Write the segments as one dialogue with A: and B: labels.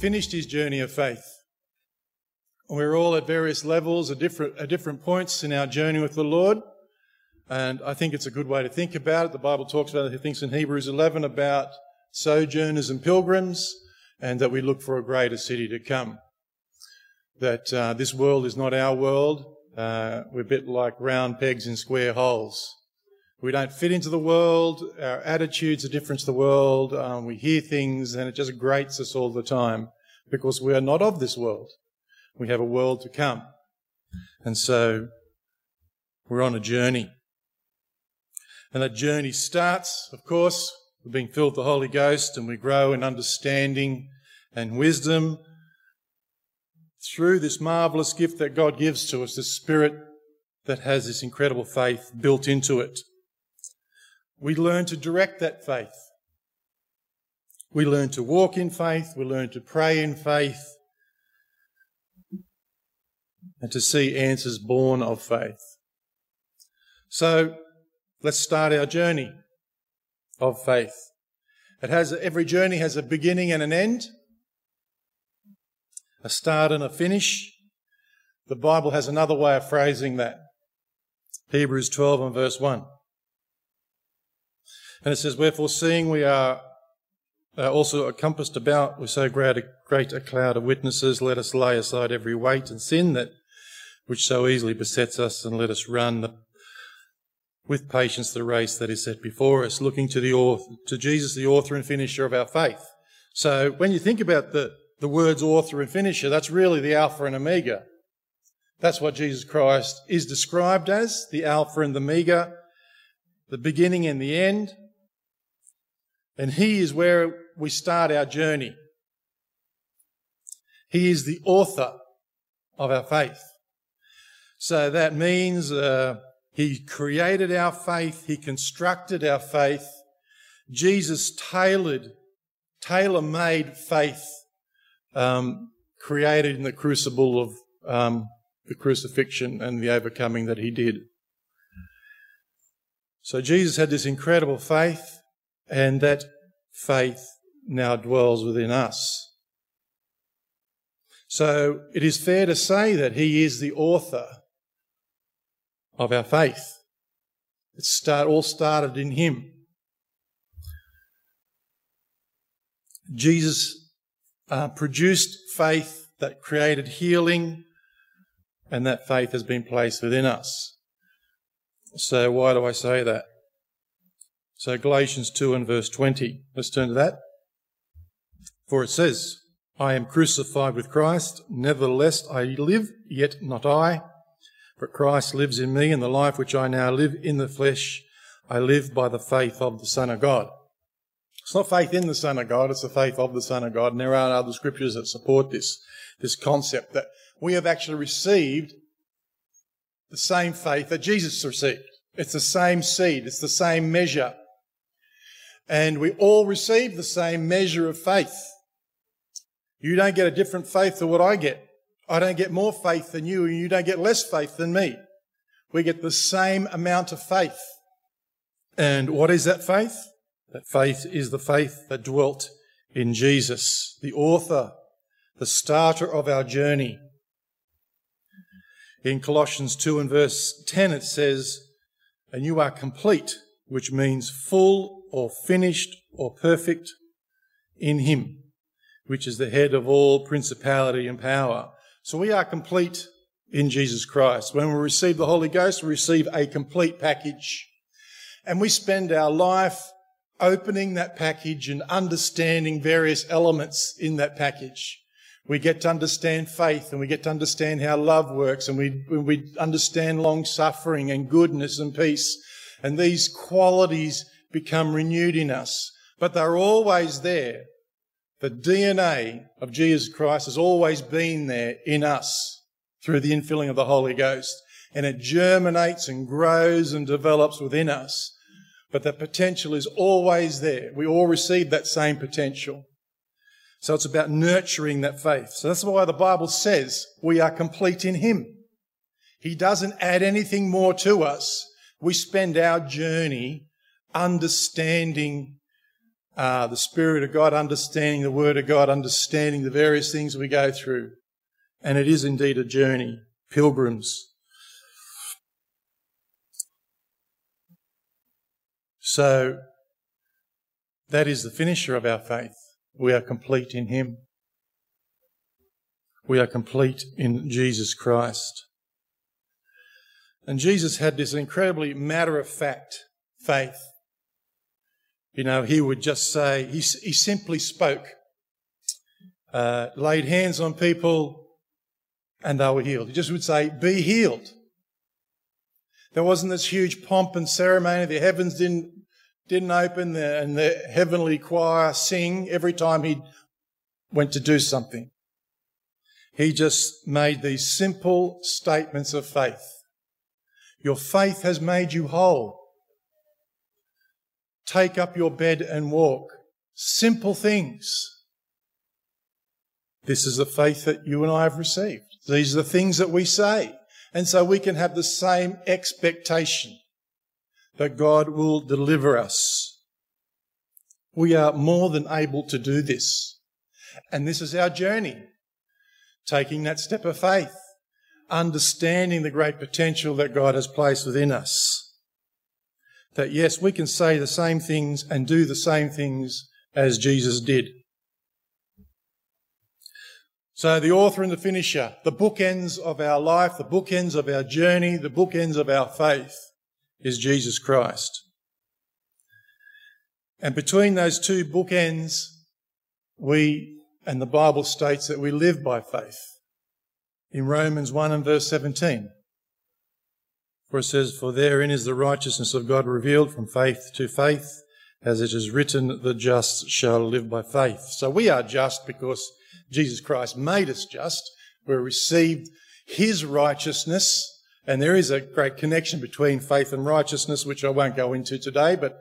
A: finished his journey of faith. We're all at various levels, at different, at different points in our journey with the Lord. And I think it's a good way to think about it. The Bible talks about it, thinks in Hebrews 11 about sojourners and pilgrims, and that we look for a greater city to come. That uh, this world is not our world. Uh, we're a bit like round pegs in square holes. We don't fit into the world. Our attitudes are different to the world. Um, we hear things and it just grates us all the time because we are not of this world. We have a world to come. And so we're on a journey. And that journey starts, of course, with being filled with the Holy Ghost and we grow in understanding and wisdom through this marvelous gift that God gives to us, the spirit that has this incredible faith built into it. We learn to direct that faith. We learn to walk in faith. We learn to pray in faith. And to see answers born of faith. So let's start our journey of faith. It has, every journey has a beginning and an end, a start and a finish. The Bible has another way of phrasing that. Hebrews 12 and verse 1. And it says, Wherefore, seeing we are uh, also encompassed about with so great a, great a cloud of witnesses, let us lay aside every weight and sin that which so easily besets us, and let us run the, with patience the race that is set before us, looking to the author, to Jesus, the author and finisher of our faith. So when you think about the, the words author and finisher, that's really the Alpha and Omega. That's what Jesus Christ is described as, the Alpha and the Omega, the beginning and the end. And He is where we start our journey. He is the author of our faith. So that means uh, He created our faith, He constructed our faith. Jesus tailored, tailor made faith um, created in the crucible of um, the crucifixion and the overcoming that He did. So Jesus had this incredible faith and that faith now dwells within us. So it is fair to say that he is the author of our faith. It start, all started in him. Jesus uh, produced faith that created healing, and that faith has been placed within us. So why do I say that? So Galatians 2 and verse 20. Let's turn to that. For it says, I am crucified with Christ, nevertheless I live, yet not I, but Christ lives in me, and the life which I now live in the flesh, I live by the faith of the Son of God. It's not faith in the Son of God, it's the faith of the Son of God. And there are other scriptures that support this, this concept that we have actually received the same faith that Jesus received. It's the same seed, it's the same measure. And we all receive the same measure of faith. You don't get a different faith to what I get. I don't get more faith than you, and you don't get less faith than me. We get the same amount of faith. And what is that faith? That faith is the faith that dwelt in Jesus, the author, the starter of our journey. In Colossians 2 and verse 10, it says, And you are complete, which means full or finished or perfect in him, which is the head of all principality and power. So we are complete in Jesus Christ. When we receive the Holy Ghost, we receive a complete package. And we spend our life opening that package and understanding various elements in that package. We get to understand faith and we get to understand how love works and we, we understand long suffering and goodness and peace. And these qualities become renewed in us. But they're always there. The DNA of Jesus Christ has always been there in us through the infilling of the Holy Ghost. And it germinates and grows and develops within us. But that potential is always there. We all receive that same potential. So it's about nurturing that faith. So that's why the Bible says we are complete in Him. He doesn't add anything more to us. We spend our journey understanding uh, the Spirit of God, understanding the Word of God, understanding the various things we go through. And it is indeed a journey, pilgrims. So, that is the finisher of our faith. We are complete in Him. We are complete in Jesus Christ. And Jesus had this incredibly matter of fact faith. You know, he would just say, he, he simply spoke, uh, laid hands on people, and they were healed. He just would say, be healed. There wasn't this huge pomp and ceremony. The heavens didn't, didn't open and the heavenly choir sing every time he went to do something. He just made these simple statements of faith. Your faith has made you whole. Take up your bed and walk. Simple things. This is the faith that you and I have received. These are the things that we say. And so we can have the same expectation that God will deliver us. We are more than able to do this. And this is our journey. Taking that step of faith understanding the great potential that God has placed within us. That yes, we can say the same things and do the same things as Jesus did. So the author and the finisher, the bookends of our life, the bookends of our journey, the bookends of our faith is Jesus Christ. And between those two bookends, we, and the Bible states that we live by faith in Romans 1 and verse 17. For it says, For therein is the righteousness of God revealed from faith to faith, as it is written, the just shall live by faith. So we are just because Jesus Christ made us just. We received his righteousness, and there is a great connection between faith and righteousness, which I won't go into today, but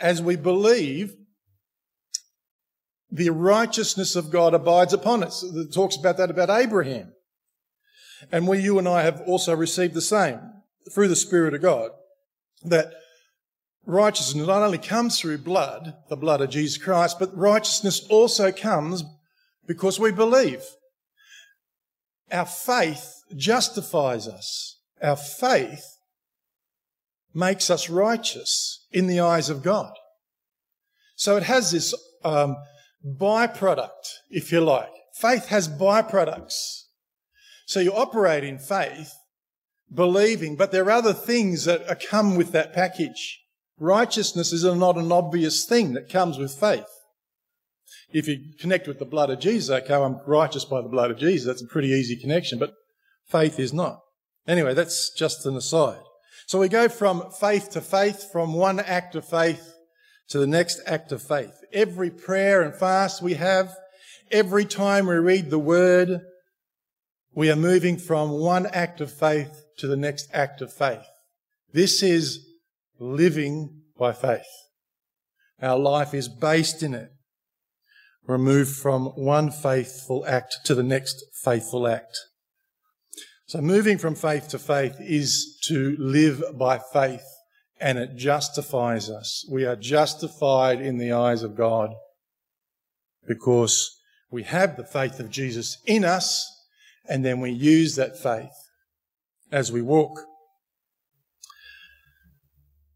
A: as we believe, the righteousness of God abides upon us. It talks about that about Abraham. And we, you and I have also received the same through the Spirit of God. That righteousness not only comes through blood, the blood of Jesus Christ, but righteousness also comes because we believe. Our faith justifies us. Our faith makes us righteous in the eyes of God. So it has this um, byproduct, if you like. Faith has byproducts. So you operate in faith, believing, but there are other things that come with that package. Righteousness is not an obvious thing that comes with faith. If you connect with the blood of Jesus, okay, I'm righteous by the blood of Jesus, that's a pretty easy connection, but faith is not. Anyway, that's just an aside. So we go from faith to faith, from one act of faith to the next act of faith. Every prayer and fast we have, every time we read the word, we are moving from one act of faith to the next act of faith. This is living by faith. Our life is based in it. We're from one faithful act to the next faithful act. So moving from faith to faith is to live by faith and it justifies us. We are justified in the eyes of God because we have the faith of Jesus in us and then we use that faith as we walk.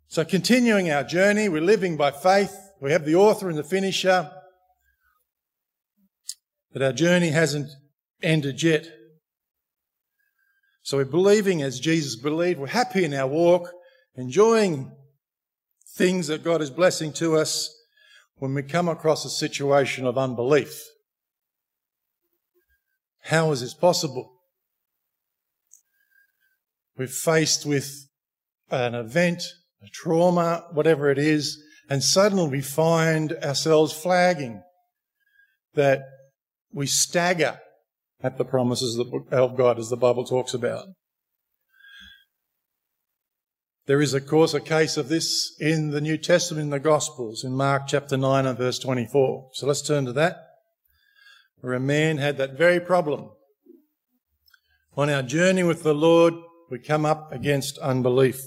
A: So, continuing our journey, we're living by faith. We have the author and the finisher, but our journey hasn't ended yet. So, we're believing as Jesus believed. We're happy in our walk, enjoying things that God is blessing to us when we come across a situation of unbelief. How is this possible? We're faced with an event, a trauma, whatever it is, and suddenly we find ourselves flagging that we stagger at the promises of God as the Bible talks about. There is, of course, a case of this in the New Testament in the Gospels in Mark chapter 9 and verse 24. So let's turn to that where a man had that very problem. On our journey with the Lord, we come up against unbelief.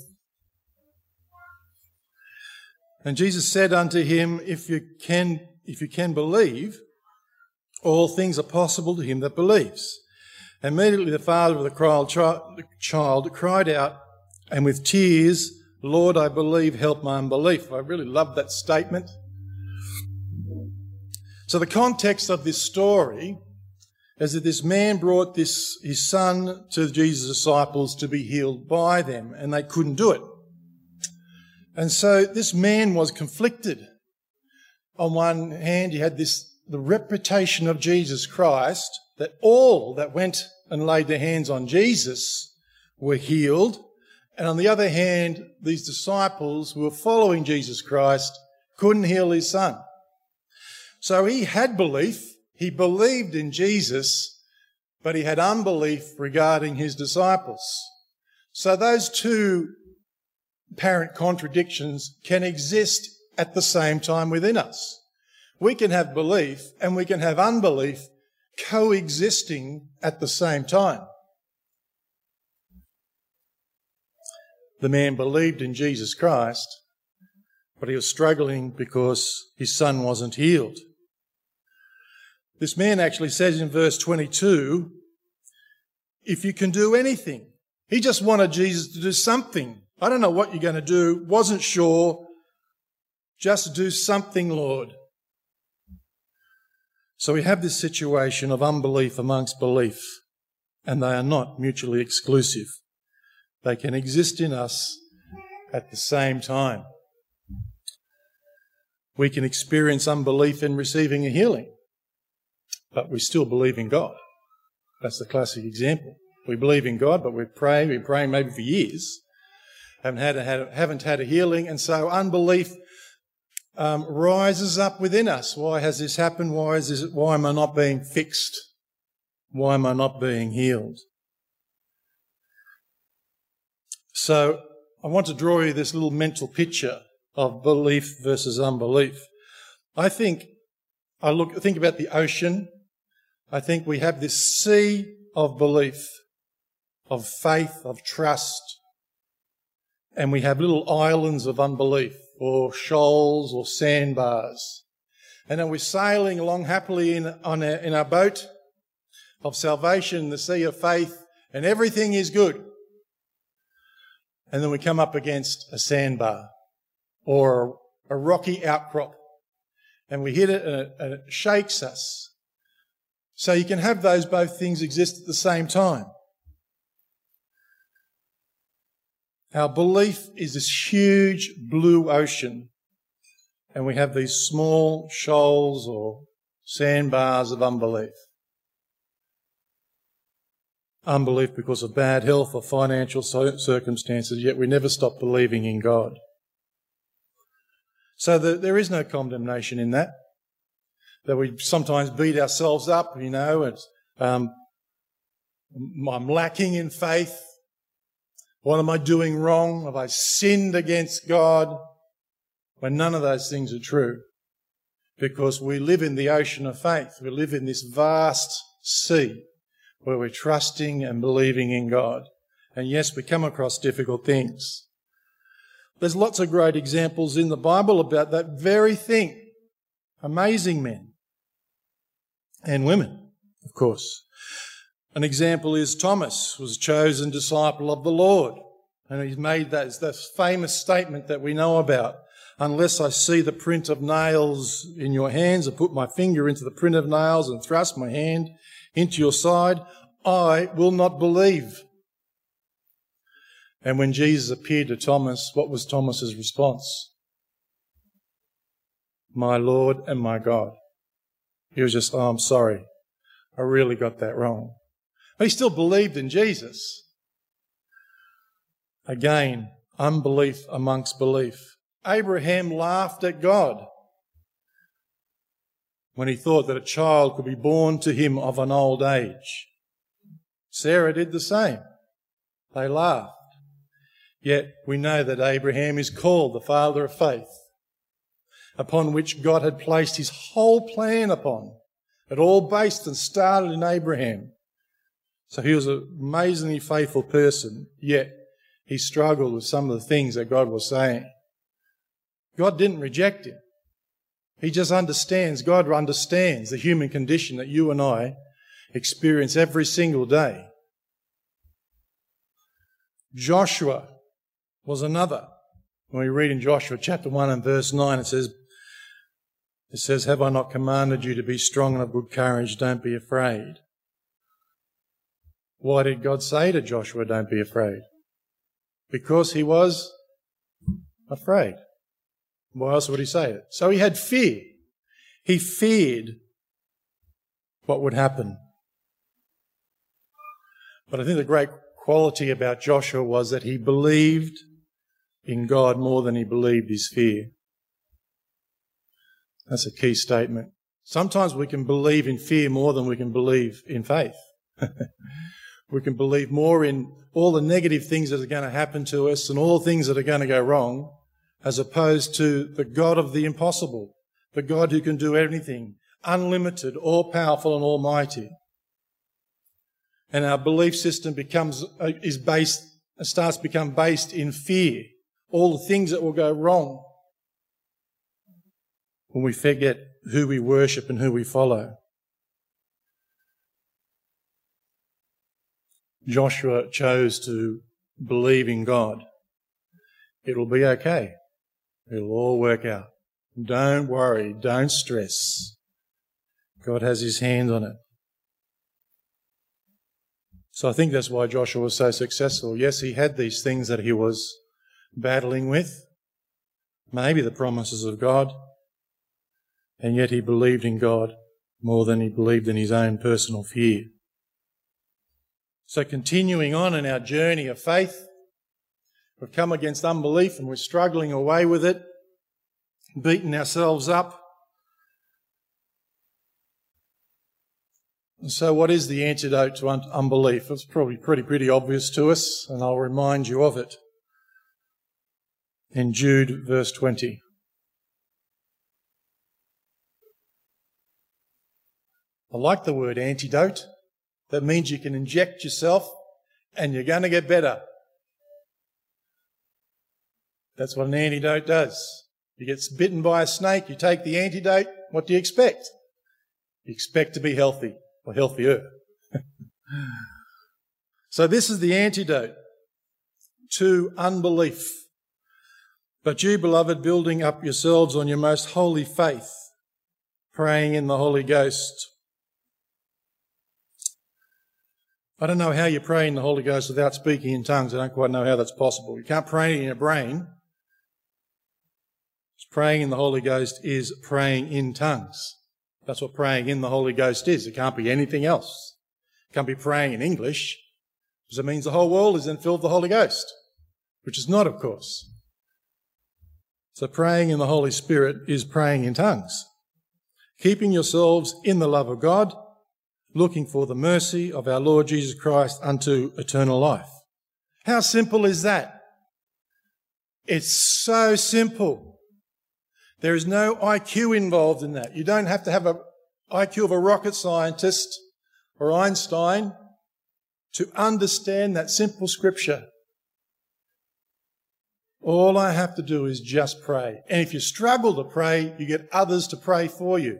A: And Jesus said unto him, If you can, if you can believe, all things are possible to him that believes. Immediately the father of the child cried out, and with tears, Lord, I believe, help my unbelief. I really love that statement. So the context of this story is that this man brought this, his son to Jesus' disciples to be healed by them, and they couldn't do it. And so this man was conflicted. On one hand, he had this, the reputation of Jesus Christ, that all that went and laid their hands on Jesus were healed. And on the other hand, these disciples who were following Jesus Christ couldn't heal his son. So he had belief. He believed in Jesus, but he had unbelief regarding his disciples. So those two apparent contradictions can exist at the same time within us. We can have belief and we can have unbelief coexisting at the same time. The man believed in Jesus Christ, but he was struggling because his son wasn't healed. This man actually says in verse 22, if you can do anything, he just wanted Jesus to do something. I don't know what you're going to do, wasn't sure. Just do something, Lord. So we have this situation of unbelief amongst belief, and they are not mutually exclusive. They can exist in us at the same time. We can experience unbelief in receiving a healing, but we still believe in God. That's the classic example. We believe in God, but we pray, we pray maybe for years, haven't had a, haven't had a healing, and so unbelief um, rises up within us. Why has this happened? Why is this, Why am I not being fixed? Why am I not being healed? So I want to draw you this little mental picture of belief versus unbelief. I think I look think about the ocean. I think we have this sea of belief, of faith, of trust, and we have little islands of unbelief or shoals or sandbars. And then we're sailing along happily in, on our, in our boat of salvation the sea of faith, and everything is good. And then we come up against a sandbar or a, rocky outcrop, and we hit it and, it and it shakes us. So you can have those both things exist at the same time. Our belief is this huge blue ocean, and we have these small shoals or sandbars of unbelief. Unbelief because of bad health or financial circumstances, yet we never stop believing in God. So the, there is no condemnation in that. That we sometimes beat ourselves up, you know, and um, I'm lacking in faith. What am I doing wrong? Have I sinned against God? When none of those things are true. Because we live in the ocean of faith. We live in this vast sea where we're trusting and believing in God. And yes, we come across difficult things. There's lots of great examples in the Bible about that very thing. Amazing men and women, of course. An example is Thomas was chosen disciple of the Lord. And he's made that, that famous statement that we know about. Unless I see the print of nails in your hands and put my finger into the print of nails and thrust my hand into your side, I will not believe. And when Jesus appeared to Thomas, what was Thomas's response? My Lord and my God. He was just, oh, I'm sorry. I really got that wrong. But he still believed in Jesus. Again, unbelief amongst belief. Abraham laughed at God when he thought that a child could be born to him of an old age. Sarah did the same. They laughed. Yet we know that Abraham is called the father of faith, upon which God had placed his whole plan upon. It all based and started in Abraham. So he was an amazingly faithful person, yet he struggled with some of the things that God was saying. God didn't reject him. He just understands, God understands the human condition that you and I experience every single day. Joshua was another. When we read in Joshua chapter 1 and verse 9, it says, it says, Have I not commanded you to be strong and of good courage? Don't be afraid. Why did God say to Joshua, Don't be afraid? Because he was afraid. Why else would he say it? So he had fear. He feared what would happen. But I think the great quality about Joshua was that he believed in God more than he believed his fear. That's a key statement. Sometimes we can believe in fear more than we can believe in faith. we can believe more in all the negative things that are going to happen to us and all the things that are going to go wrong as opposed to the God of the impossible, the God who can do anything, unlimited, all powerful and almighty. And our belief system becomes, uh, is based, starts to become based in fear. All the things that will go wrong when we forget who we worship and who we follow. Joshua chose to believe in God. It'll be okay. It'll all work out. Don't worry. Don't stress. God has his hand on it. So I think that's why Joshua was so successful. Yes, he had these things that he was battling with, maybe the promises of God, and yet he believed in God more than he believed in his own personal fear. So continuing on in our journey of faith, we've come against unbelief and we're struggling away with it, beating ourselves up. And so what is the antidote to un- unbelief? It's probably pretty, pretty obvious to us, and I'll remind you of it. In Jude verse 20. I like the word antidote. That means you can inject yourself and you're going to get better. That's what an antidote does. You get bitten by a snake, you take the antidote, what do you expect? You expect to be healthy or healthier. so this is the antidote to unbelief. But you, beloved, building up yourselves on your most holy faith, praying in the Holy Ghost, I don't know how you pray in the Holy Ghost without speaking in tongues. I don't quite know how that's possible. You can't pray in your brain. Praying in the Holy Ghost is praying in tongues. That's what praying in the Holy Ghost is. It can't be anything else. It can't be praying in English, because it means the whole world is then filled with the Holy Ghost, which is not, of course. So praying in the Holy Spirit is praying in tongues. Keeping yourselves in the love of God looking for the mercy of our Lord Jesus Christ unto eternal life. How simple is that? It's so simple. There is no IQ involved in that. You don't have to have an IQ of a rocket scientist or Einstein to understand that simple scripture. All I have to do is just pray. And if you struggle to pray, you get others to pray for you.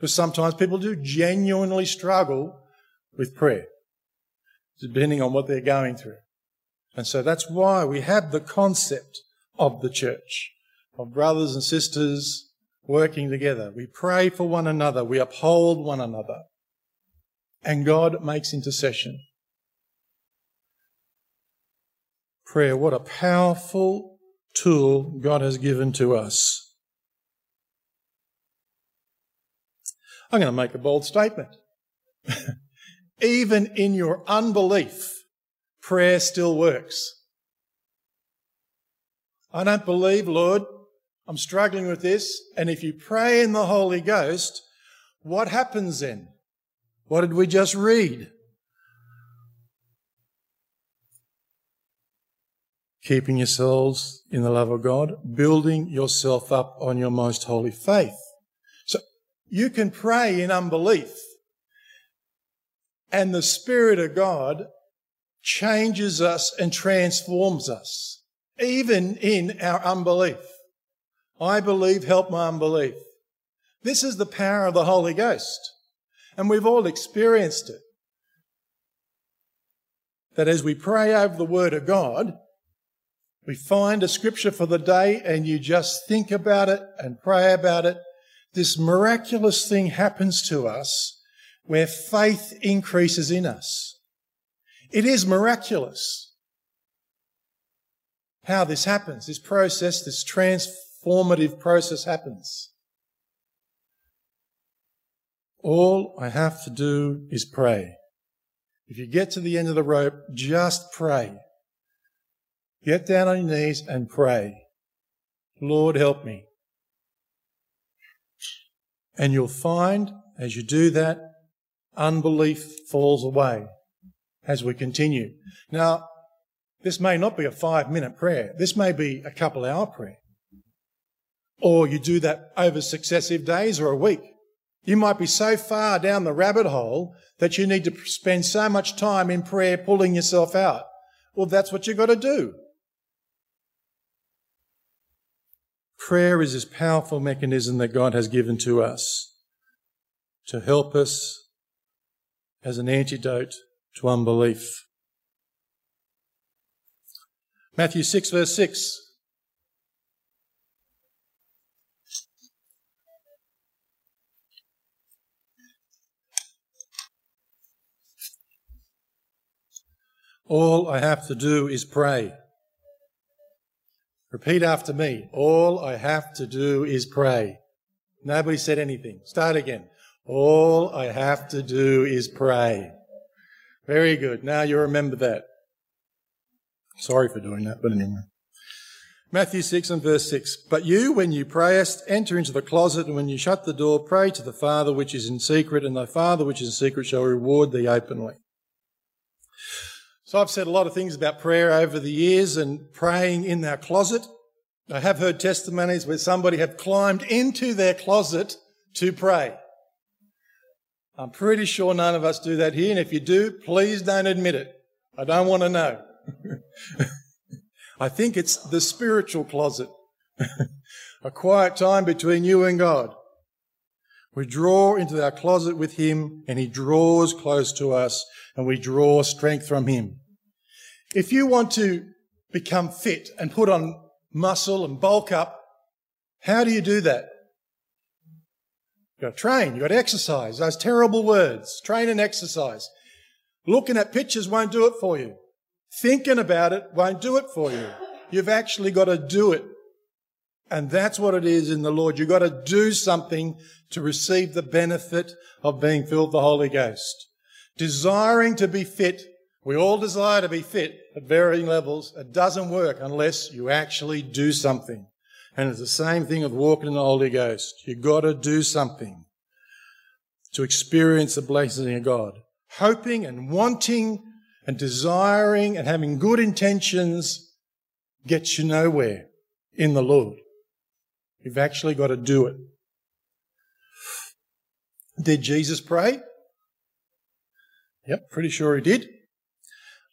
A: Because sometimes people do genuinely struggle with prayer, depending on what they're going through. And so that's why we have the concept of the church, of brothers and sisters working together. We pray for one another, we uphold one another, and God makes intercession. Prayer, what a powerful tool God has given to us. I'm going to make a bold statement. Even in your unbelief, prayer still works. I don't believe, Lord, I'm struggling with this. And if you pray in the Holy Ghost, what happens then? What did we just read? Keeping yourselves in the love of God, building yourself up on your most holy faith. You can pray in unbelief, and the Spirit of God changes us and transforms us. even in our unbelief. I believe, help my unbelief. This is the power of the Holy Ghost. And we've all experienced it. That as we pray over the Word of God, we find a scripture for the day and you just think about it and pray about it. This miraculous thing happens to us where faith increases in us. It is miraculous how this happens, this process, this transformative process happens. All I have to do is pray. If you get to the end of the rope, just pray. Get down on your knees and pray. Lord, help me. And you'll find as you do that, unbelief falls away as we continue. Now, this may not be a five minute prayer. This may be a couple hour prayer. Or you do that over successive days or a week. You might be so far down the rabbit hole that you need to spend so much time in prayer pulling yourself out. Well, that's what you've got to do. Prayer is this powerful mechanism that God has given to us to help us as an antidote to unbelief. Matthew 6, verse 6. All I have to do is pray. Repeat after me. All I have to do is pray. Nobody said anything. Start again. All I have to do is pray. Very good. Now you remember that. Sorry for doing that, but anyway. Matthew 6 and verse 6. But you, when you prayest, enter into the closet, and when you shut the door, pray to the Father which is in secret, and thy Father which is in secret shall reward thee openly. So I've said a lot of things about prayer over the years and praying in their closet. I have heard testimonies where somebody have climbed into their closet to pray. I'm pretty sure none of us do that here, and if you do, please don't admit it. I don't want to know. I think it's the spiritual closet. a quiet time between you and God. We draw into our closet with Him and He draws close to us and we draw strength from Him. If you want to become fit and put on muscle and bulk up, how do you do that? You've got to train, you've got to exercise. Those terrible words, train and exercise. Looking at pictures won't do it for you. Thinking about it won't do it for you. You've actually got to do it. And that's what it is in the Lord. You've got to do something to receive the benefit of being filled with the Holy Ghost. Desiring to be fit. We all desire to be fit at varying levels. It doesn't work unless you actually do something. And it's the same thing with walking in the Holy Ghost. You've got to do something to experience the blessing of God. Hoping and wanting and desiring and having good intentions gets you nowhere in the Lord. You've actually got to do it. Did Jesus pray? Yep, pretty sure he did.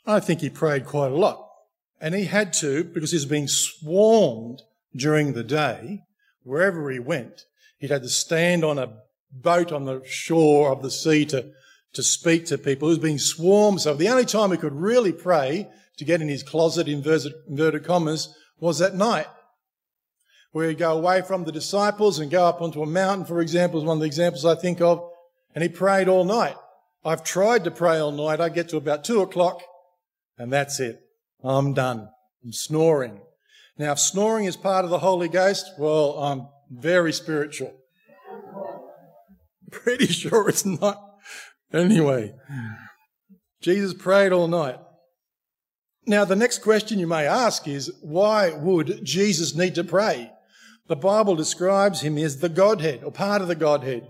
A: I think he prayed quite a lot. And he had to because he's being swarmed during the day, wherever he went, he'd had to stand on a boat on the shore of the sea to, to speak to people. He was being swarmed. So the only time he could really pray to get in his closet, inverted, inverted commas, was at night. Where he'd go away from the disciples and go up onto a mountain, for example, is one of the examples I think of. And he prayed all night. I've tried to pray all night. I get to about two o'clock and that's it. I'm done. I'm snoring. Now, if snoring is part of the Holy Ghost, well, I'm very spiritual. Pretty sure it's not. Anyway, Jesus prayed all night. Now, the next question you may ask is, why would Jesus need to pray? The Bible describes him as the Godhead, or part of the Godhead.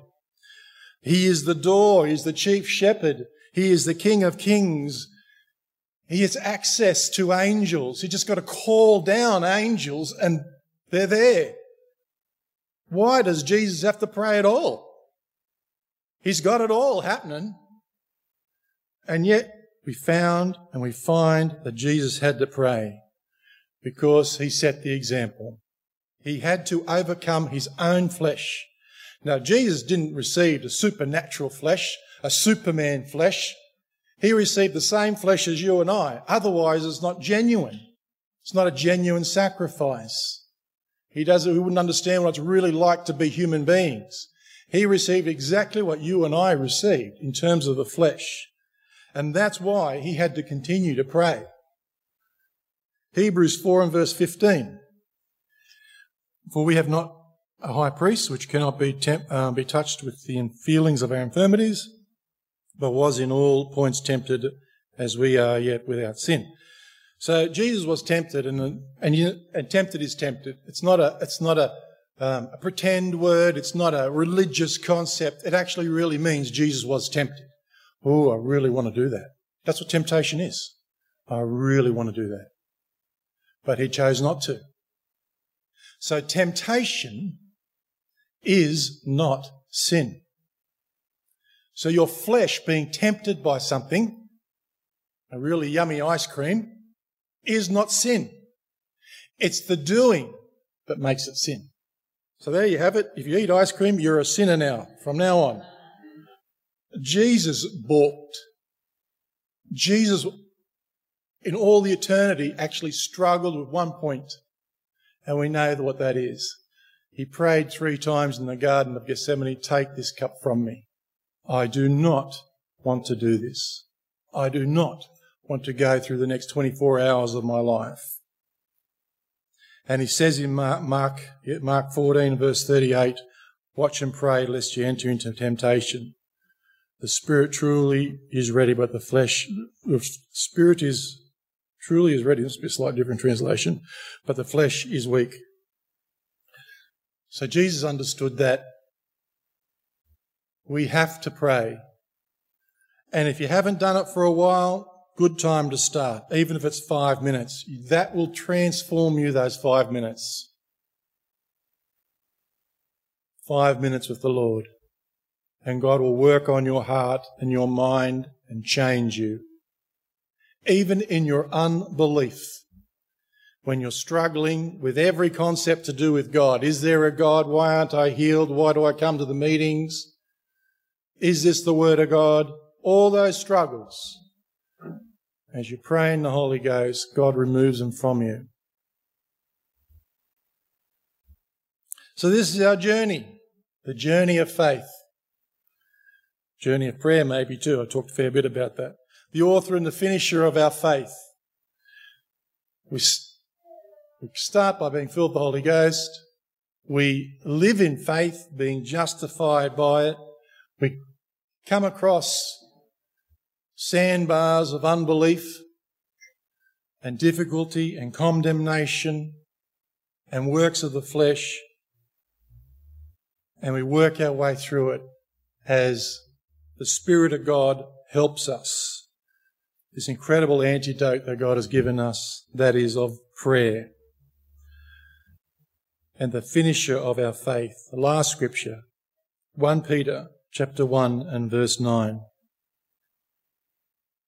A: He is the door, he is the chief shepherd, he is the King of kings, he has access to angels. He just got to call down angels and they're there. Why does Jesus have to pray at all? He's got it all happening. And yet we found and we find that Jesus had to pray because he set the example. He had to overcome his own flesh. Now, Jesus didn't receive a supernatural flesh, a superman flesh. He received the same flesh as you and I. Otherwise, it's not genuine. It's not a genuine sacrifice. He doesn't, he wouldn't understand what it's really like to be human beings. He received exactly what you and I received in terms of the flesh. And that's why he had to continue to pray. Hebrews 4 and verse 15. For we have not a high priest which cannot be, temp- uh, be touched with the feelings of our infirmities, but was in all points tempted as we are yet without sin. So Jesus was tempted, and and, and tempted is tempted. It's not a it's not a, um, a pretend word. It's not a religious concept. It actually really means Jesus was tempted. Oh, I really want to do that. That's what temptation is. I really want to do that, but he chose not to. So temptation is not sin. So your flesh being tempted by something, a really yummy ice cream, is not sin. It's the doing that makes it sin. So there you have it. If you eat ice cream, you're a sinner now, from now on. Jesus balked. Jesus, in all the eternity, actually struggled with one point, and we know what that is. He prayed three times in the Garden of Gethsemane, Take this cup from me. I do not want to do this. I do not want to go through the next 24 hours of my life. And he says in Mark, Mark, Mark 14, verse 38, Watch and pray lest you enter into temptation. The spirit truly is ready, but the flesh, the spirit is truly is ready. This is a slightly different translation, but the flesh is weak. So Jesus understood that we have to pray. And if you haven't done it for a while, good time to start, even if it's five minutes. That will transform you, those five minutes. Five minutes with the Lord. And God will work on your heart and your mind and change you. Even in your unbelief when you're struggling with every concept to do with God. Is there a God? Why aren't I healed? Why do I come to the meetings? Is this the Word of God? All those struggles. As you pray in the Holy Ghost, God removes them from you. So this is our journey, the journey of faith. Journey of prayer maybe too. I talked a fair bit about that. The author and the finisher of our faith. We we start by being filled with the Holy Ghost. We live in faith, being justified by it. We come across sandbars of unbelief and difficulty and condemnation and works of the flesh. And we work our way through it as the Spirit of God helps us. This incredible antidote that God has given us, that is of prayer and the finisher of our faith. The last scripture, 1 Peter chapter 1 and verse 9.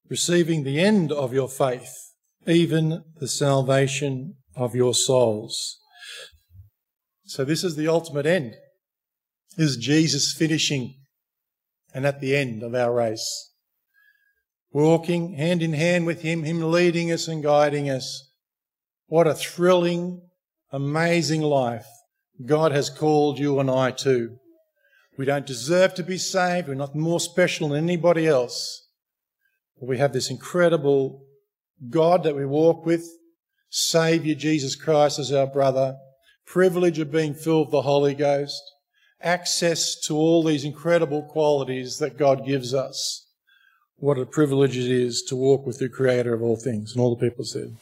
A: Receiving the end of your faith, even the salvation of your souls. So this is the ultimate end. This is Jesus finishing and at the end of our race. Walking hand in hand with Him, Him leading us and guiding us. What a thrilling amazing life God has called you and I to. We don't deserve to be saved. We're not more special than anybody else. But we have this incredible God that we walk with, Saviour Jesus Christ as our brother, privilege of being filled with the Holy Ghost, access to all these incredible qualities that God gives us. What a privilege it is to walk with the Creator of all things. And all the people said.